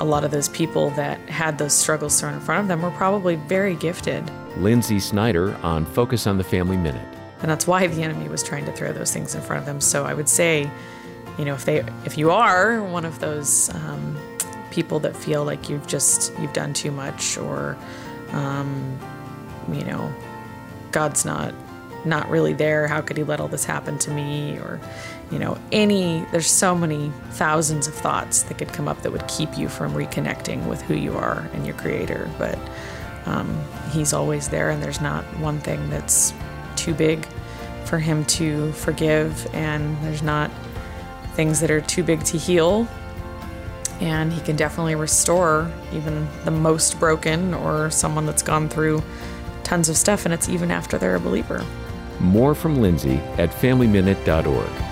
a lot of those people that had those struggles thrown in front of them were probably very gifted. Lynsi Snyder on Focus on the Family Minute. And that's why the enemy was trying to throw those things in front of them. So I would say, you know, if they, if you are one of those um, people that feel like you've just you've done too much, or, um, you know, God's not not really there. How could He let all this happen to me? Or, you know, any. There's so many thousands of thoughts that could come up that would keep you from reconnecting with who you are and your Creator. But um, He's always there, and there's not one thing that's too big for him to forgive, and there's not things that are too big to heal. And he can definitely restore even the most broken or someone that's gone through tons of stuff, and it's even after they're a believer. More from Lynsi at FamilyMinute.org.